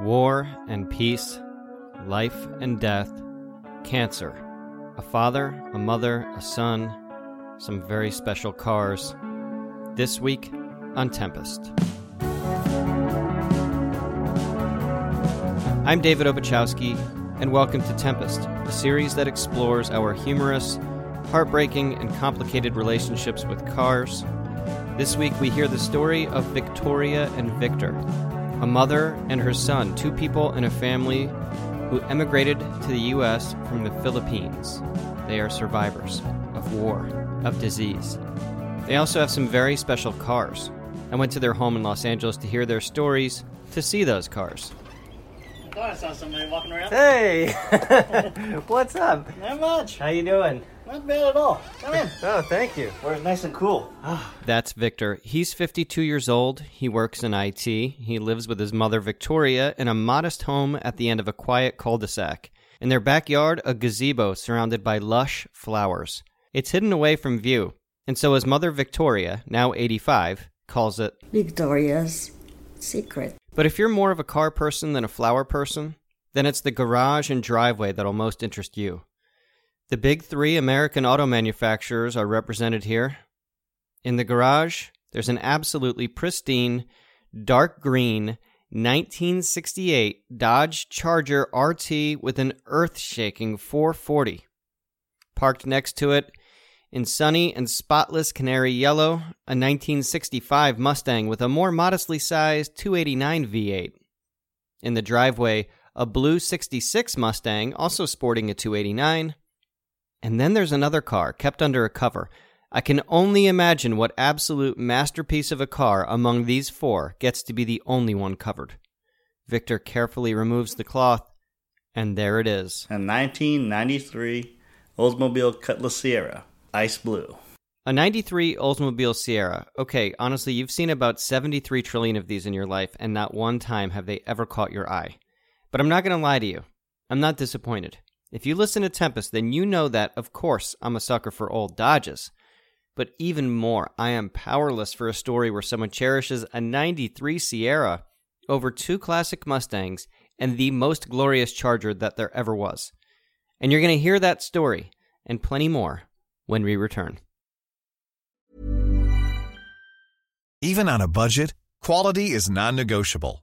War and peace, life and death, cancer, a father, a mother, a son, some very special cars. This week on Tempest. I'm David Obuchowski, and welcome to Tempest, a series that explores our humorous, heartbreaking, and complicated relationships with cars. This week we hear the story of Victoria and Victor, a mother and her son, two people in a family who emigrated to the U.S. from the Philippines. They are survivors of war, of disease. They also have some very special cars. I went to their home in Los Angeles to hear their stories, to see those cars. I thought I saw somebody walking around. Hey, what's up? Not much. How you doing? Not bad at all. Come in. Oh, thank you. We're nice and cool. Ah. That's Victor. He's 52 years old. He works in IT. He lives with his mother, Victoria, in a modest home at the end of a quiet cul de sac. In their backyard, a gazebo surrounded by lush flowers. It's hidden away from view, and so his mother, Victoria, now 85, calls it. Victoria's Secret. But if you're more of a car person than a flower person, then it's the garage and driveway that'll most interest you. The big three American auto manufacturers are represented here. In the garage, there's an absolutely pristine, dark green 1968 Dodge Charger RT with an earth shaking 440. Parked next to it, in sunny and spotless canary yellow, a 1965 Mustang with a more modestly sized 289 V8. In the driveway, a blue 66 Mustang, also sporting a 289. And then there's another car kept under a cover. I can only imagine what absolute masterpiece of a car among these four gets to be the only one covered. Victor carefully removes the cloth, and there it is. A 1993 Oldsmobile Cutlass Ciera, ice blue. A 93 Oldsmobile Ciera. Okay, honestly, you've seen about 73 trillion of these in your life, and not one time have they ever caught your eye. But I'm not going to lie to you. I'm not disappointed. If you listen to Tempest, then you know that, of course, I'm a sucker for old Dodges. But even more, I am powerless for a story where someone cherishes a 93 Ciera over two classic Mustangs and the most glorious Charger that there ever was. And you're going to hear that story and plenty more when we return. Even on a budget, quality is non-negotiable.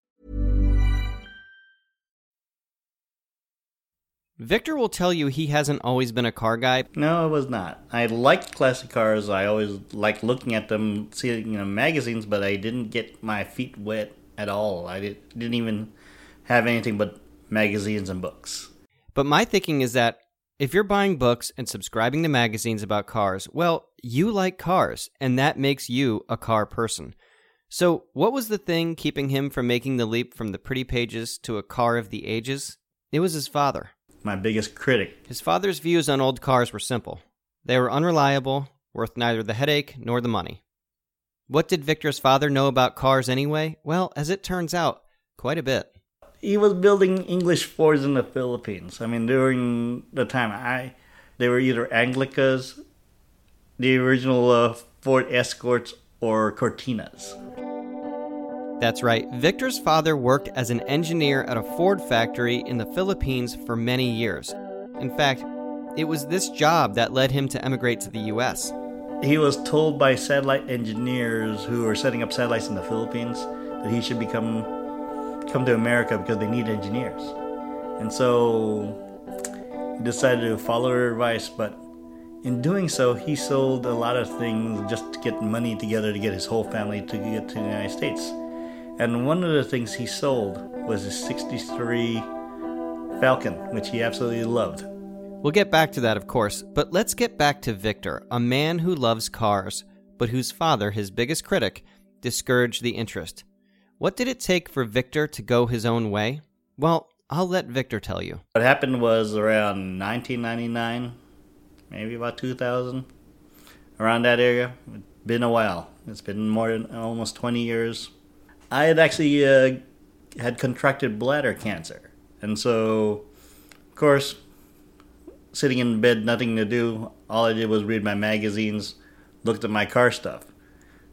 Victor will tell you he hasn't always been a car guy, No, it was not. I liked classic cars. I always liked looking at them, seeing them in magazines, but I didn't get my feet wet at all. I did, didn't even have anything but magazines and books. but my thinking is that if you're buying books and subscribing to magazines about cars, well, you like cars, and that makes you a car person. So, what was the thing keeping him from making the leap from the pretty pages to a car of the ages? It was his father. My biggest critic. His father's views on old cars were simple. They were unreliable, worth neither the headache nor the money. What did Victor's father know about cars anyway? Well, as it turns out, quite a bit. He was building English Fords in the Philippines. I mean, during the time, I they were either Anglias, the original uh, Ford Escorts, or Cortinas. That's right. Victor's father worked as an engineer at a Ford factory in the Philippines for many years. In fact, it was this job that led him to emigrate to the US. He was told by satellite engineers who were setting up satellites in the Philippines that he should become come to America because they need engineers. And so he decided to follow her advice, but in doing so, he sold a lot of things just to get money together to get his whole family to get to the United States. And one of the things he sold was his 63 Falcon, which he absolutely loved. We'll get back to that, of course, but let's get back to Victor, a man who loves cars, but whose father, his biggest critic, discouraged the interest. What did it take for Victor to go his own way? Well, I'll let Victor tell you. What happened was around 1999, maybe about 2000, around that area. It's been a while. It's been more than almost 20 years. I had actually uh, had contracted bladder cancer, and so, of course, sitting in bed, nothing to do. All I did was read my magazines, looked at my car stuff.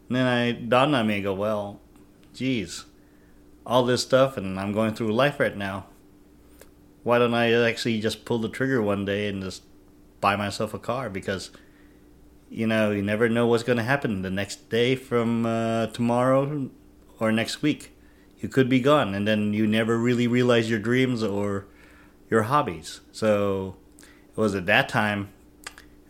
And then I dawned on me, go, well, geez, all this stuff, and I'm going through life right now. Why don't I actually just pull the trigger one day and just buy myself a car? Because, you know, you never know what's going to happen the next day from uh, tomorrow or next week. You could be gone, and then you never really realize your dreams or your hobbies. So it was at that time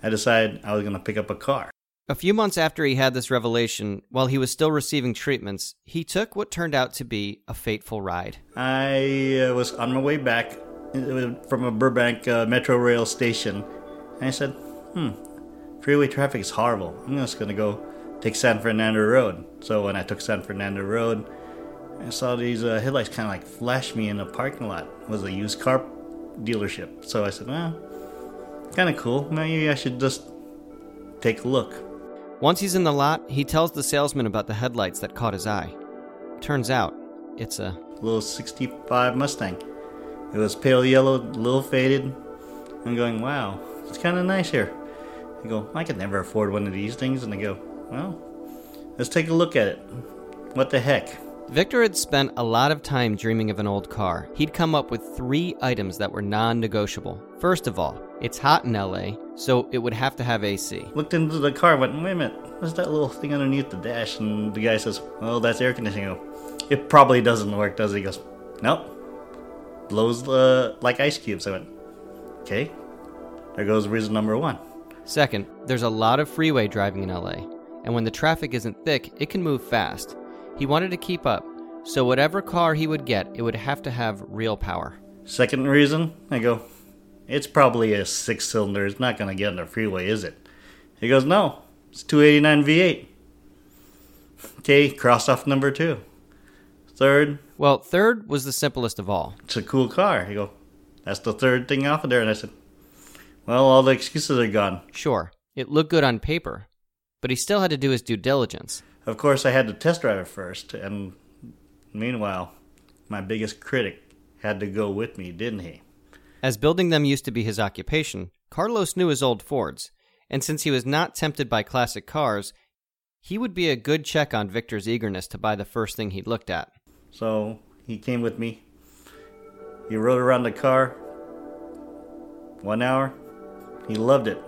I decided I was going to pick up a car. A few months after he had this revelation, while he was still receiving treatments, he took what turned out to be a fateful ride. I uh, was on my way back uh, from a Burbank uh, Metro Rail station, and I said, "Hmm, freeway traffic is horrible. I'm just gonna go take San Fernando Road." So when I took San Fernando Road, I saw these uh, headlights kind of like flash me in the parking lot. It was a used car dealership. So I said, "Well, kind of cool. Maybe I should just take a look." Once he's in the lot, he tells the salesman about the headlights that caught his eye. Turns out, it's a little 65 Mustang. It was pale yellow, a little faded. I'm going, wow, it's kind of nice here. I go, I could never afford one of these things. And I go, well, let's take a look at it. What the heck? Victor had spent a lot of time dreaming of an old car. He'd come up with three items that were non negotiable. First of all, it's hot in LA, so it would have to have AC. Looked into the car, went, wait a minute, what's that little thing underneath the dash? And the guy says, well, that's air conditioning. Go, it probably doesn't work, does it? He goes, nope. Blows the, like ice cubes. I went, okay. There goes reason number one. Second, there's a lot of freeway driving in LA, and when the traffic isn't thick, it can move fast. He wanted to keep up, so whatever car he would get, it would have to have real power. Second reason, I go, it's probably a six cylinder. It's not going to get on the freeway, is it? He goes, no, it's 289 V8. Okay, cross off number two. Third, Well, third was the simplest of all. it's a cool car. He go, that's the third thing off of there. And I said, well, all the excuses are gone. Sure, it looked good on paper, but he still had to do his due diligence. Of course, I had to test drive it first, and meanwhile, my biggest critic had to go with me, didn't he? As building them used to be his occupation, Carlos knew his old Fords, and since he was not tempted by classic cars, he would be a good check on Victor's eagerness to buy the first thing he looked at. So he came with me. He rode around the car. One hour. He loved it.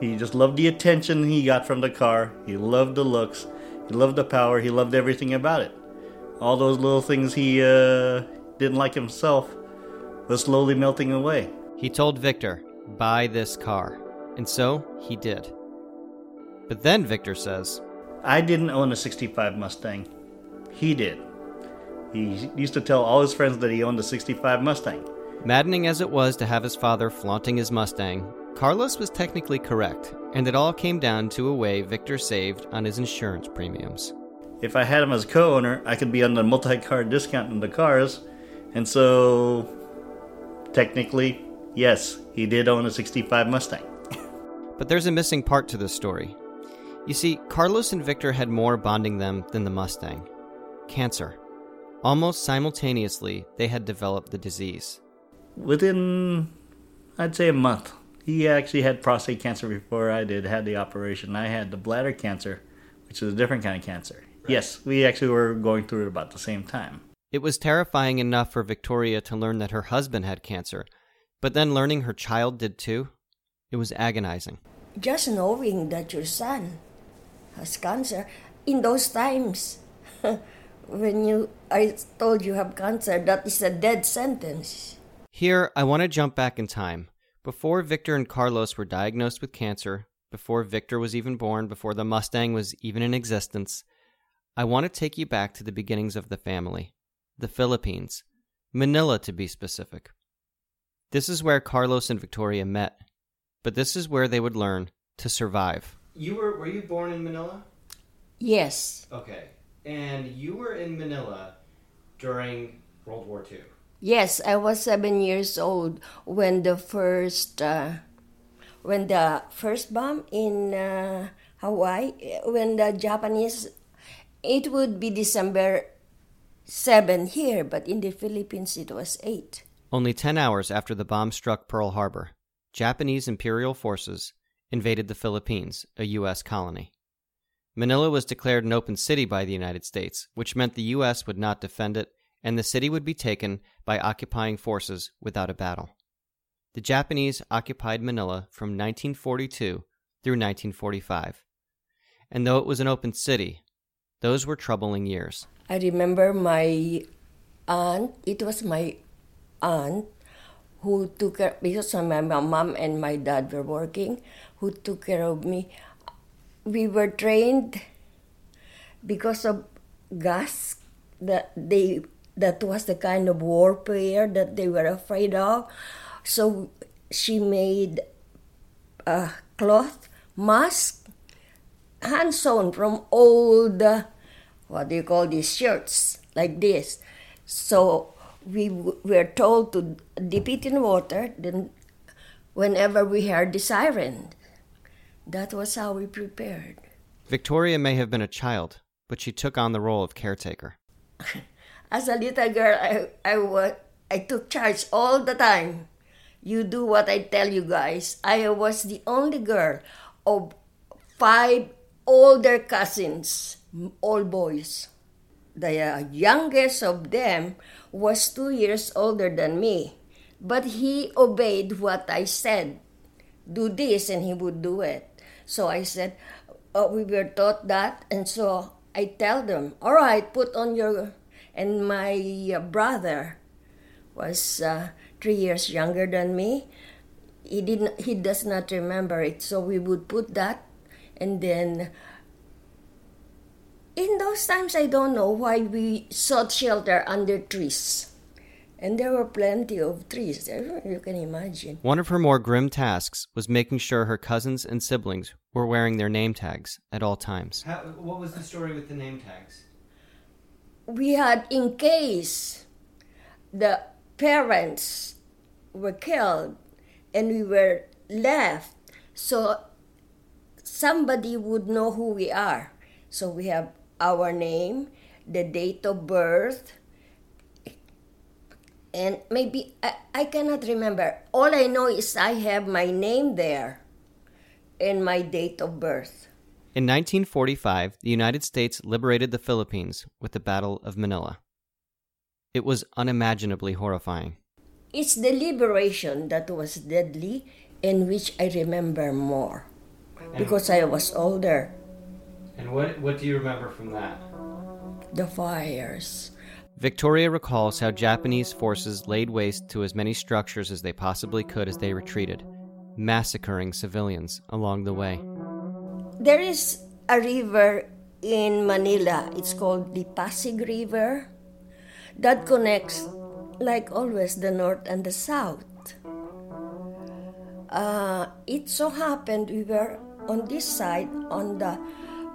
He just loved the attention he got from the car. He loved the looks. He loved the power. He loved everything about it. All those little things he uh, didn't like himself was slowly melting away. He told Victor, buy this car. And so he did. But then Victor says, I didn't own a 65 Mustang. He did. He used to tell all his friends that he owned a 65 Mustang. Maddening as it was to have his father flaunting his Mustang, Carlos was technically correct, and it all came down to a way Victor saved on his insurance premiums. If I had him as co owner, I could be on the multi car discount in the cars. And so, technically, yes, he did own a 65 Mustang. But there's a missing part to this story. You see, Carlos and Victor had more bonding them than the Mustang cancer. Almost simultaneously, they had developed the disease. Within, I'd say, a month, he actually had prostate cancer before I did, had the operation. I had the bladder cancer, which is a different kind of cancer. Yes, we actually were going through it about the same time. It was terrifying enough for Victoria to learn that her husband had cancer, but then learning her child did too, it was agonizing. Just knowing that your son has cancer in those times when you I told you have cancer, that is a dead sentence. Here, I want to jump back in time. Before Victor and Carlos were diagnosed with cancer, before Victor was even born, before the Mustang was even in existence, I want to take you back to the beginnings of the family, the Philippines, Manila to be specific. This is where Carlos and Victoria met, but this is where they would learn to survive. You were were you born in Manila? Yes, Okay. And you were in Manila during World War II. Yes, I was seven years old when the first uh, when the first bomb in uh, Hawaii when the Japanese it would be December seven here, but in the Philippines it was eight. Only 10 hours after the bomb struck Pearl Harbor, Japanese imperial forces invaded the Philippines, a U.S. colony. Manila was declared an open city by the United States, which meant the U.S. would not defend it, and the city would be taken by occupying forces without a battle. The Japanese occupied Manila from 1942 through 1945. And though it was an open city, those were troubling years. I remember my aunt, it was my aunt who took care, because my mom and my dad were working, who took care of me. We were trained because of gas that they that was the kind of warfare that they were afraid of. So she made a cloth mask hand sewn from old uh, what do you call these shirts like this. So we w- were told to dip it in water. Then, whenever we heard the siren, that was how we prepared. Victoria may have been a child, but she took on the role of caretaker. As a little girl, I, I, wa- I took charge all the time. You do what I tell you guys. I was the only girl of five older cousins, all boys. The youngest of them was two years older than me, but he obeyed what I said. Do this, and he would do it. So I said, oh, we were taught that, and so I tell them, all right, put on your. And my uh, brother was uh, three years younger than me. He didn't. He does not remember it. So we would put that, and then. In those times, I don't know why we sought shelter under trees, and there were plenty of trees. there, You can imagine. One of her more grim tasks was making sure her cousins and siblings were wearing their name tags at all times. what was the story with the name tags? We had in case the parents were killed and we were left so somebody would know who we are. So we have our name the date of birth and maybe I, I cannot remember. All i know is i have my name there and my date of birth In 1945, the United States liberated the Philippines with the Battle of Manila. It was unimaginably horrifying. It's the liberation that was deadly and which I remember more because I was older. And what, what do you remember from that? The fires. Victoria recalls how Japanese forces laid waste to as many structures as they possibly could as they retreated, massacring civilians along the way. There is a river in Manila. It's called the Pasig River that connects, like always, the north and the south. Uh, it so happened we were on this side, on the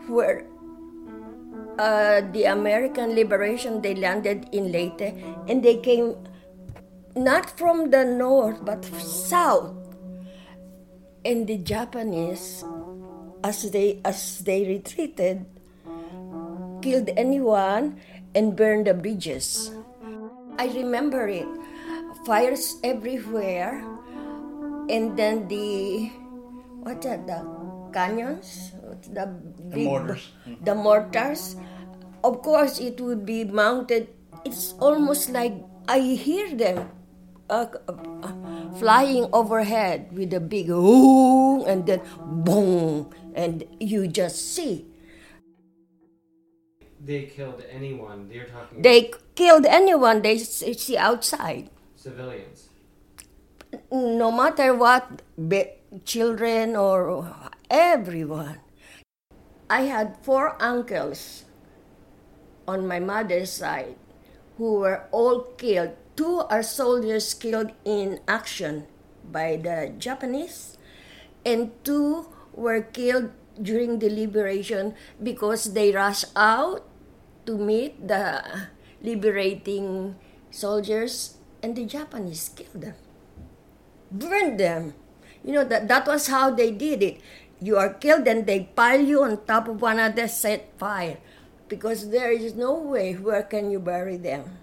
where uh, the American liberation, they landed in Leyte and they came not from the north but south. And the Japanese, as they as they retreated, killed anyone and burned the bridges. I remember it. Fires everywhere, and then the what's that? The canyons, the big, mortars. the mortars. Of course, it would be mounted. It's almost like I hear them uh, flying overhead with a big boom and then boom, and you just see They killed anyone. They're talking they killed anyone they see outside. civilians. no matter what, children or everyone. I had four uncles on my mother's side who were all killed. Two are soldiers killed in action by the Japanese, and two were killed during the liberation because they rushed out to meet the liberating soldiers and the Japanese killed them, burned them. You know that that was how they did it. You are killed, and they pile you on top of one another, set fire, because there is no way where can you bury them.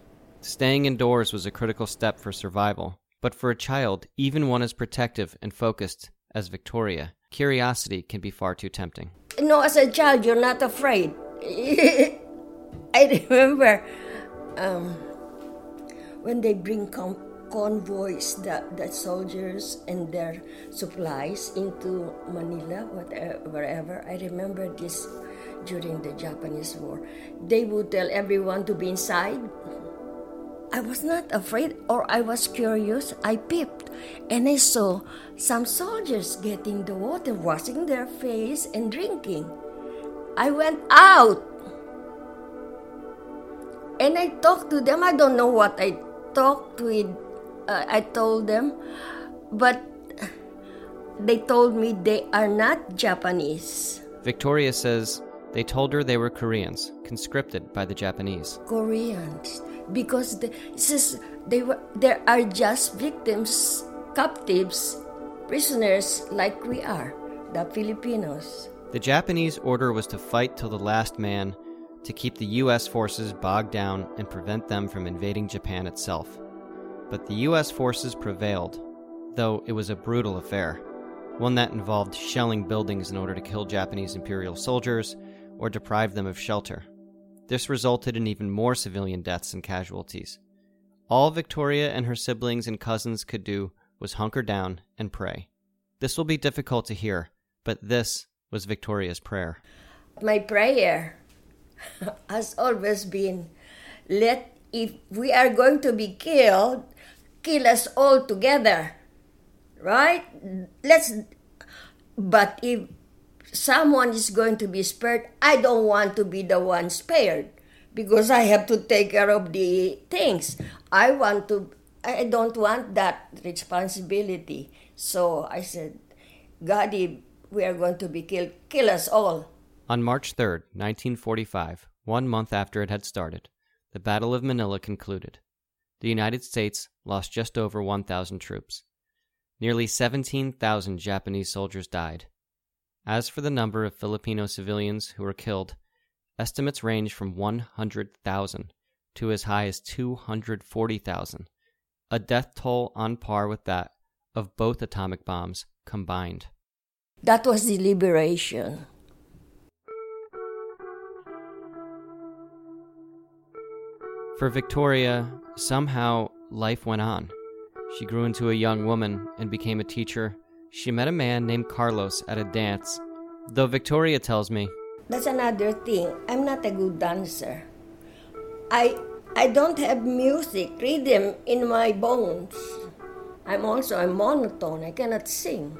Staying indoors was a critical step for survival, but for a child, even one as protective and focused as Victoria, curiosity can be far too tempting. No, as a child, you're not afraid. I remember um, when they bring com- convoys, the, the soldiers and their supplies into Manila, whatever, wherever. I remember this during the Japanese War. They would tell everyone to be inside. I was not afraid or I was curious. I peeped and I saw some soldiers getting the water, washing their face and drinking. I went out and I talked to them. I don't know what I talked with. Uh, I told them, but they told me they are not Japanese. Victoria says they told her they were Koreans, conscripted by the Japanese. Koreans, because the, says they were there are just victims, captives, prisoners like we are, the Filipinos. The Japanese order was to fight till the last man to keep the U.S. forces bogged down and prevent them from invading Japan itself. But the U.S. forces prevailed, though it was a brutal affair, one that involved shelling buildings in order to kill Japanese Imperial soldiers or deprive them of shelter. This resulted in even more civilian deaths and casualties. All Victoria and her siblings and cousins could do was hunker down and pray. This will be difficult to hear, but this was Victoria's prayer. My prayer has always been let if we are going to be killed kill us all together right let's but if someone is going to be spared i don't want to be the one spared because i have to take care of the things i want to i don't want that responsibility so i said god we are going to be killed kill us all on March 3rd, 1945, one month after it had started, the Battle of Manila concluded. The United States lost just over 1,000 troops. Nearly 17,000 Japanese soldiers died. As for the number of Filipino civilians who were killed, estimates range from 100,000 to as high as 240,000, a death toll on par with that of both atomic bombs combined. That was the liberation. For Victoria, somehow life went on. She grew into a young woman and became a teacher. She met a man named Carlos at a dance. Though Victoria tells me, That's another thing. I'm not a good dancer. I I don't have music, rhythm in my bones. I'm also a monotone. I cannot sing.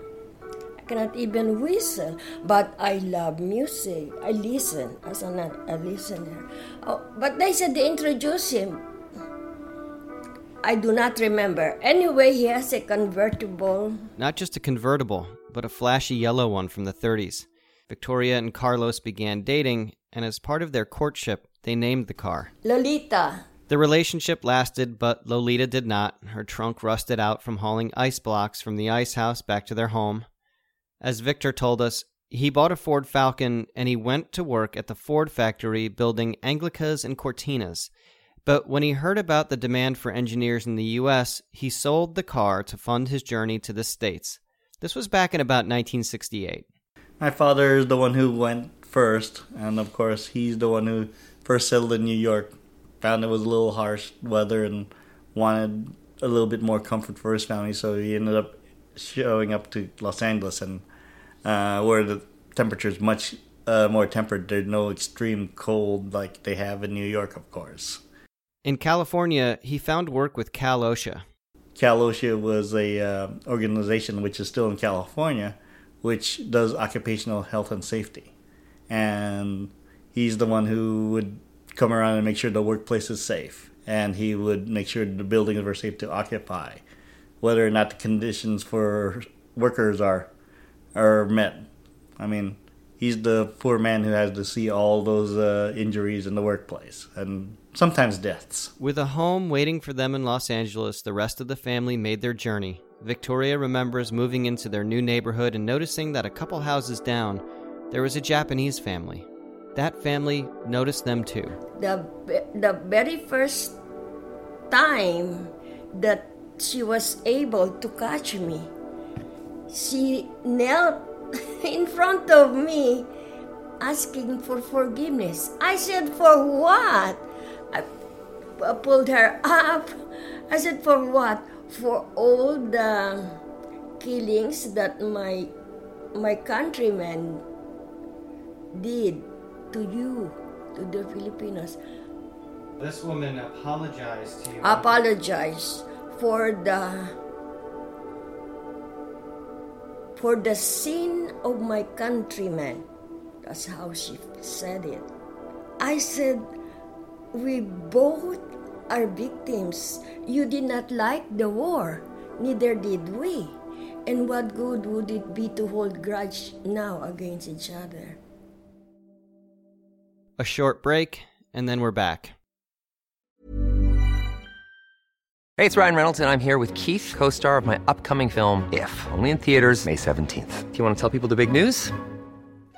I cannot even whistle. But I love music. I listen as an, a listener. Oh, but they said they introduced him. I do not remember. Anyway, he has a convertible. not just a convertible, but a flashy yellow one from the 30s. Victoria and Carlos began dating, and as part of their courtship, they named the car. Lolita. The relationship lasted, but Lolita did not. Her trunk rusted out from hauling ice blocks from the ice house back to their home. As Victor told us, he bought a Ford Falcon and he went to work at the Ford factory building Anglias and Cortinas. But when he heard about the demand for engineers in the U.S., he sold the car to fund his journey to the States. This was back in about 1968. My father is the one who went first, and of course, he's the one who first settled in New York. Found it was a little harsh weather and wanted a little bit more comfort for his family, so he ended up showing up to Los Angeles, and uh, where the temperature is much uh, more tempered. There's no extreme cold like they have in New York, of course. In California, he found work with Cal OSHA. Cal OSHA was a uh, organization which is still in California, which does occupational health and safety, and he's the one who would come around and make sure the workplace is safe, and he would make sure the buildings were safe to occupy, whether or not the conditions for workers are are met. I mean, he's the poor man who has to see all those uh, injuries in the workplace and sometimes deaths. With a home waiting for them in Los Angeles, the rest of the family made their journey. Victoria remembers moving into their new neighborhood and noticing that a couple houses down, there was a Japanese family. That family noticed them too. The, the very first time that she was able to catch me, she knelt in front of me asking for forgiveness. I said, For what? I, pulled her up. I said, For what? For all the killings that my my countrymen did to you, to the Filipinos. This woman apologized to you. Apologized for the for the sin of my countrymen. That's how she said it. I said, We both are victims. You did not like the war, neither did we. And what good would it be to hold grudge now against each other? A short break, and then we're back. Hey, it's Ryan Reynolds, and I'm here with Keith, co star of my upcoming film, If, only in theaters, May 17th. Do you want to tell people the big news?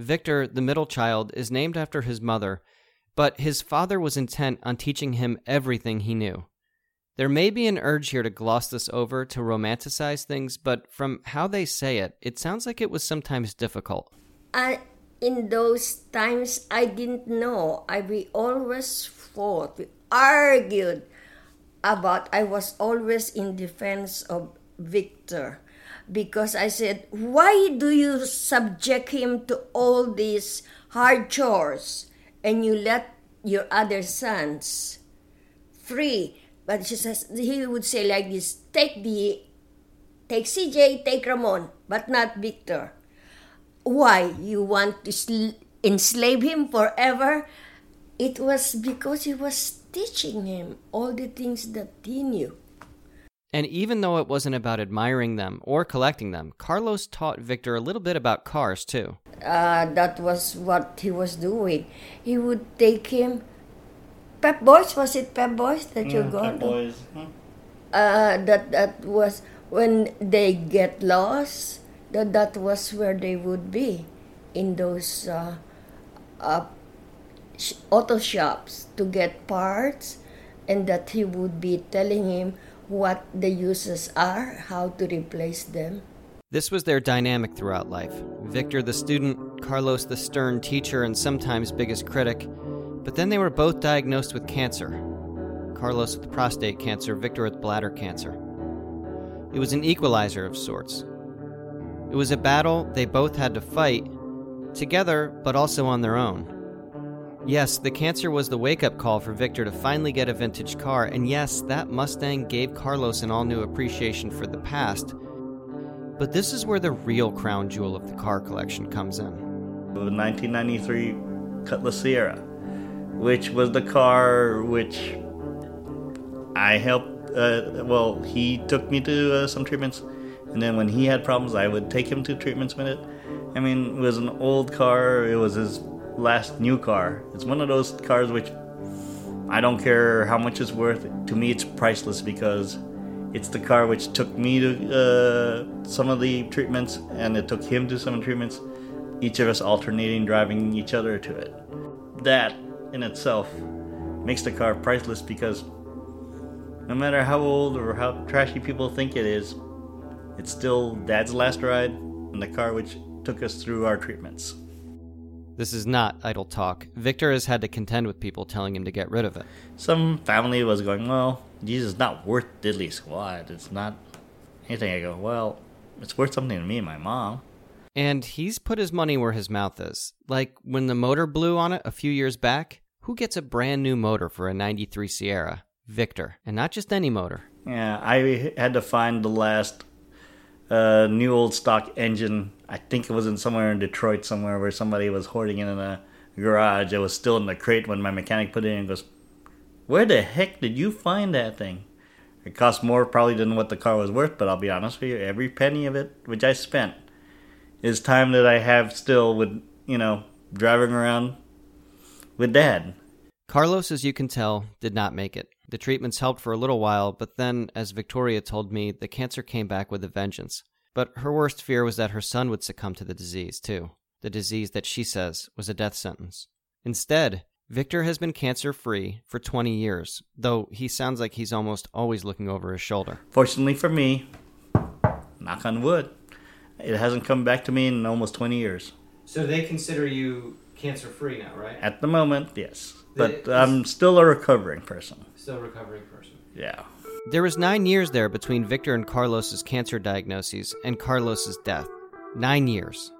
Victor, the middle child, is named after his mother, but his father was intent on teaching him everything he knew. There may be an urge here to gloss this over, to romanticize things, but from how they say it, it sounds like it was sometimes difficult. I, in those times, I didn't know. I we always fought, we argued about. I was always in defense of Victor because I said, Why do you subject him to all these hard chores and you let your other sons free? But she says, he would say like this take the take CJ, take Ramon, but not Victor. Why? You want to sl- enslave him forever? It was because he was teaching him all the things that he knew. And even though it wasn't about admiring them or collecting them, Carlos taught Victor a little bit about cars too. Uh, that was what he was doing. He would take him. Pep Boys was it Pep Boys that you Mm, go Pep? Boys. huh? Uh, that that was when they get lost. That that was where they would be, in those uh, uh, auto shops to get parts, and that he would be telling him what the uses are, how to replace them. This was their dynamic throughout life. Victor the student, Carlos the stern teacher and sometimes biggest critic. But then they were both diagnosed with cancer. Carlos with prostate cancer, Victor with bladder cancer. It was an equalizer of sorts. It was a battle they both had to fight, together but also on their own. Yes, the cancer was the wake up call for Victor to finally get a vintage car, and yes, that Mustang gave Carlos an all new appreciation for the past. But this is where the real crown jewel of the car collection comes in. The 1993 Cutlass Ciera, which was the car which I helped. Uh, well, he took me to uh, some treatments, and then when he had problems, I would take him to treatments with it. I mean, it was an old car. It was his last new car. It's one of those cars which I don't care how much it's worth. To me, it's priceless because it's the car which took me to uh, some of the treatments, and it took him to some treatments. Each of us alternating driving each other to it. That in itself makes the car priceless because no matter how old or how trashy people think it is, it's still Dad's last ride and the car which took us through our treatments. This is not idle talk. Victor has had to contend with people telling him to get rid of it. Some family was going, well, Jesus is not worth diddly squat. It's not anything. I go, well, it's worth something to me and my mom. And he's put his money where his mouth is. Like when the motor blew on it a few years back, who gets a brand new motor for a 93 Ciera? Victor. And not just any motor. Yeah, I had to find the last uh, new old stock engine. I think it was in somewhere in Detroit, somewhere where somebody was hoarding it in a garage. It was still in the crate when my mechanic put it in and goes, Where the heck did you find that thing? It cost more probably than what the car was worth, but I'll be honest with you, every penny of it which I spent is time that I have still with, you know, driving around with dad. Carlos, as you can tell, did not make it. The treatments helped for a little while, but then, as Victoria told me, the cancer came back with a vengeance. But her worst fear was that her son would succumb to the disease, too. The disease that she says was a death sentence. Instead, Victor has been cancer free for 20 years, though he sounds like he's almost always looking over his shoulder. Fortunately for me, knock on wood, it hasn't come back to me in almost 20 years. So they consider you cancer free now, right? At the moment, yes. But The- I'm still a recovering person. Still a recovering person. Yeah. There was nine years there between Victor and Carlos's cancer diagnoses and Carlos's death. Nine years.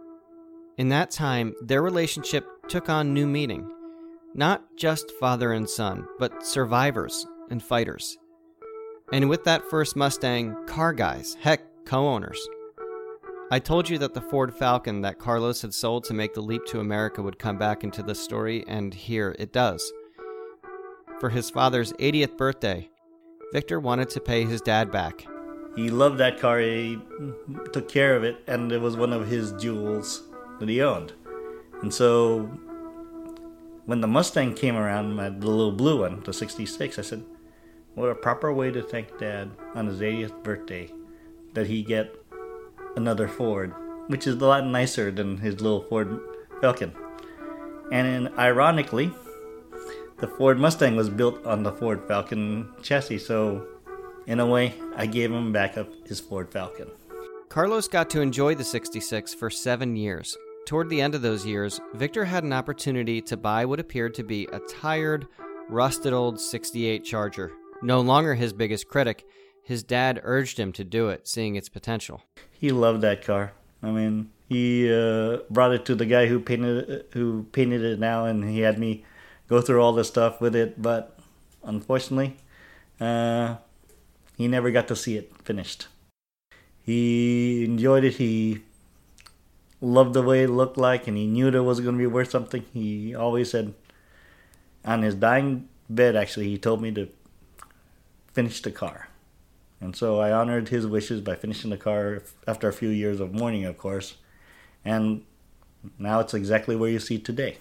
In that time, their relationship took on new meaning. Not just father and son, but survivors and fighters. And with that first Mustang, car guys, heck, co owners. I told you that the Ford Falcon that Carlos had sold to make the leap to America would come back into this story, and here it does. For his father's 80th birthday, Victor wanted to pay his dad back. He loved that car. He took care of it, and it was one of his jewels that he owned. And so, when the Mustang came around, the little blue one, the '66, I said, "What a proper way to thank Dad on his 80th birthday that he get another Ford, which is a lot nicer than his little Ford Falcon." And ironically, the Ford Mustang was built on the Ford Falcon chassis, so in a way, I gave him back up his Ford Falcon. Carlos got to enjoy the 66 for seven years. Toward the end of those years, Victor had an opportunity to buy what appeared to be a tired, rusted old 68 Charger. No longer his biggest critic, his dad urged him to do it, seeing its potential. He loved that car. I mean, he uh, brought it to the guy who painted who painted it now, and he had me go through all the stuff with it. But unfortunately, uh, he never got to see it finished. He enjoyed it. He loved the way it looked like, and he knew that it was going to be worth something. He always said, on his dying bed, actually, he told me to finish the car. And so I honored his wishes by finishing the car after a few years of mourning, of course. And now it's exactly where you see today.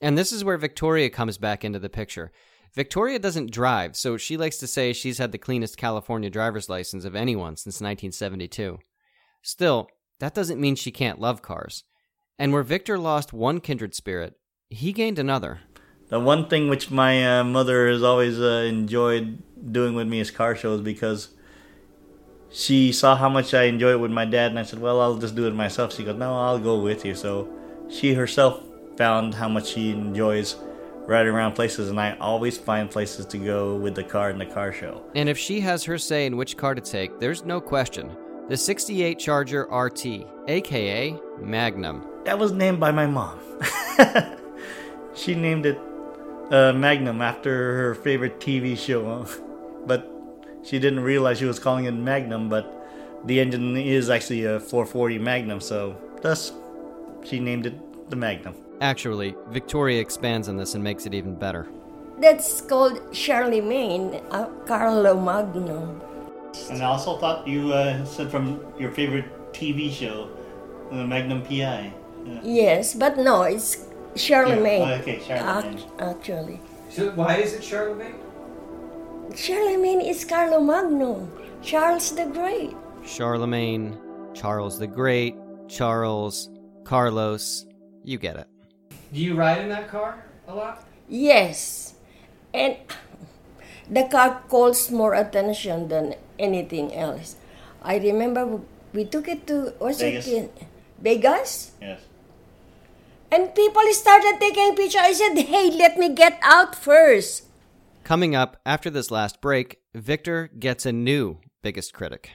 And this is where Victoria comes back into the picture. Victoria doesn't drive, so she likes to say she's had the cleanest California driver's license of anyone since 1972. Still, that doesn't mean she can't love cars. And where Victor lost one kindred spirit, he gained another. The one thing which my uh, mother has always uh, enjoyed doing with me is car shows because she saw how much I enjoy it with my dad, and I said, "Well, I'll just do it myself." She goes, "No, I'll go with you." So she herself found how much she enjoys riding around places, and I always find places to go with the car in the car show. And if she has her say in which car to take, there's no question. The 68 Charger RT, aka Magnum. That was named by my mom. she named it uh, Magnum after her favorite TV show, but she didn't realize she was calling it Magnum. But the engine is actually a 440 Magnum, so thus she named it the Magnum. Actually, Victoria expands on this and makes it even better. That's called Charlemagne, uh, Carlo Magno. And I also thought you uh, said from your favorite TV show, the Magnum PI. Uh, Yes, but no, it's Charlemagne. Yeah, oh, okay, Charlemagne. Ac- actually, So why is it Charlemagne? Charlemagne is Carlo Magno, Charles the Great. Charlemagne, Charles the Great, Charles, Carlos. You get it. Do you ride in that car a lot? Yes, and the car calls more attention than anything else. I remember we took it to what's Vegas. it? in- Vegas, Yes. and people started taking pictures. I said, "Hey, let me get out first. Coming up after this last break, Victor gets a new biggest critic.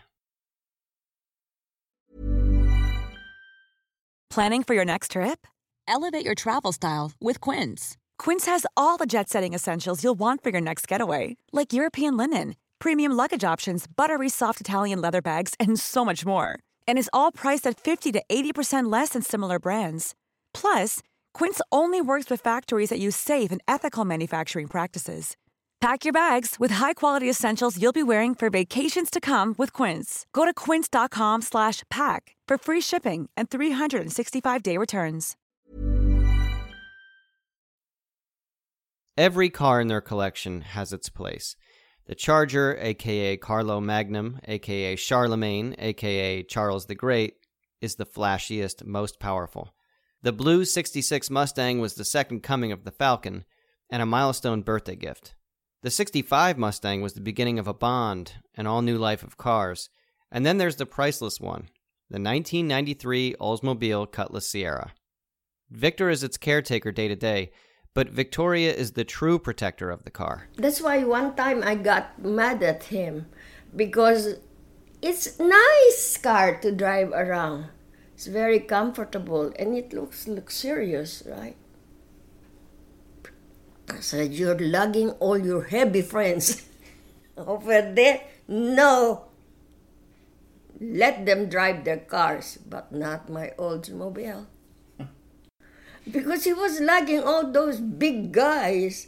Planning for your next trip? Elevate your travel style with Quince. Quince has all the jet setting essentials you'll want for your next getaway, like European linen, premium luggage options, buttery soft Italian leather bags, and so much more. And is all priced at 50 to 80% less than similar brands. Plus, Quince only works with factories that use safe and ethical manufacturing practices. Pack your bags with high-quality essentials you'll be wearing for vacations to come with Quince. Go to quince.com slash pack for free shipping and 365-day returns. Every car in their collection has its place. The Charger, aka Carlo Magnum, aka Charlemagne, aka Charles the Great, is the flashiest, most powerful. The blue 66 Mustang was the second coming of the Falcon and a milestone birthday gift. The 65 Mustang was the beginning of a bond, an all new life of cars. And then there's the priceless one, the 1993 Oldsmobile Cutlass Ciera. Victor is its caretaker day to day, but Victoria is the true protector of the car. That's why one time I got mad at him because it's nice car to drive around. It's very comfortable and it looks luxurious, right? I said, You're lugging all your heavy friends over there. No. Let them drive their cars, but not my Oldsmobile. because he was lugging all those big guys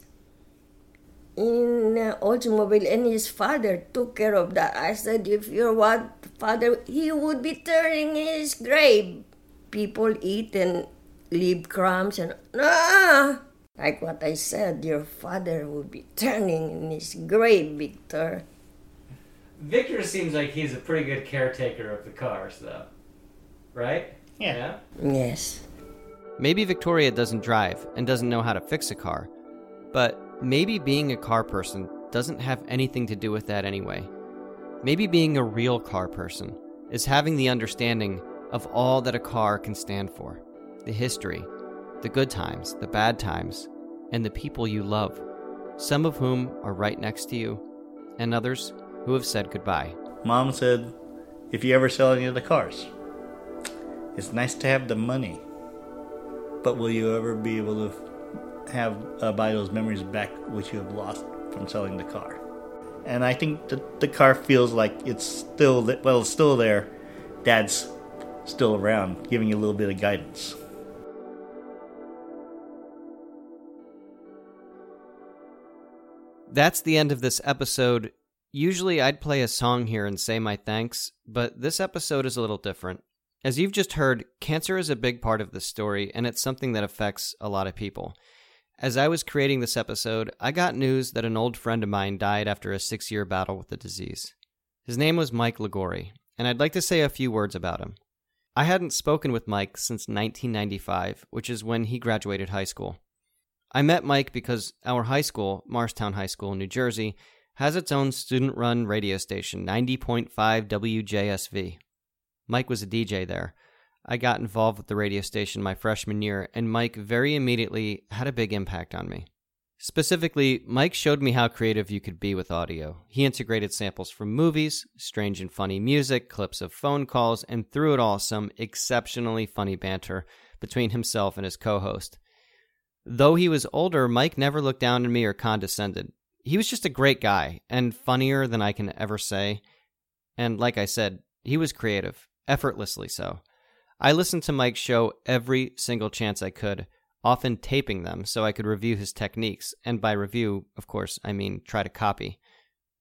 in uh, Oldsmobile, and his father took care of that. I said, if your what father, he would be turning his grave. People eat and leave crumbs and ah, like what I said, your father would be turning in his grave, Victor. Victor seems like he's a pretty good caretaker of the cars, though. Right? Yeah. Yes. Maybe Victoria doesn't drive and doesn't know how to fix a car, but maybe being a car person doesn't have anything to do with that anyway. Maybe being a real car person is having the understanding of all that a car can stand for the history, the good times, the bad times, and the people you love, some of whom are right next to you, and others who have said goodbye. Mom said, if you ever sell any of the cars, it's nice to have the money, but will you ever be able to have uh, buy those memories back which you have lost from selling the car? And I think that the car feels like it's still well, it's still there. Dad's still around, giving you a little bit of guidance. That's the end of this episode. Usually I'd play a song here and say my thanks, but this episode is a little different. As you've just heard, cancer is a big part of this story, and it's something that affects a lot of people. As I was creating this episode, I got news that an old friend of mine died after a six year battle with the disease. His name was Mike Ligori, and I'd like to say a few words about him. I hadn't spoken with Mike since 1995, which is when he graduated high school. I met Mike because our high school, Morristown High School in New Jersey, has its own student run radio station, 90.5 WJSV. Mike was a DJ there. I got involved with the radio station my freshman year, and Mike very immediately had a big impact on me. Specifically, Mike showed me how creative you could be with audio. He integrated samples from movies, strange and funny music, clips of phone calls, and through it all, some exceptionally funny banter between himself and his co host. Though he was older, Mike never looked down on me or condescended. He was just a great guy, and funnier than I can ever say. And like I said, he was creative, effortlessly so. I listened to Mike's show every single chance I could, often taping them so I could review his techniques, and by review, of course, I mean try to copy.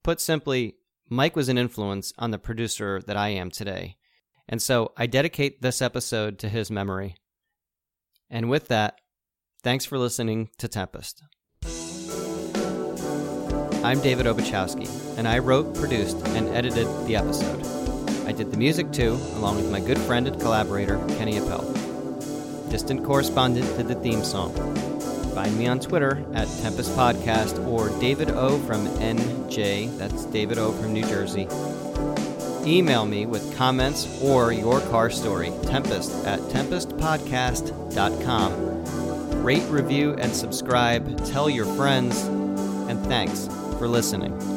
Put simply, Mike was an influence on the producer that I am today. And so I dedicate this episode to his memory. And with that, thanks for listening to Tempest. I'm David Obuchowski, and I wrote, produced, and edited the episode. I did the music too, along with my good friend and collaborator, Kenny Appel. Distant correspondent did the theme song. Find me on Twitter at Tempest Podcast or David O from NJ, that's David O from New Jersey. Email me with comments or your car story, tempest at tempestpodcast.com. Rate, review, and subscribe. Tell your friends. And thanks for listening.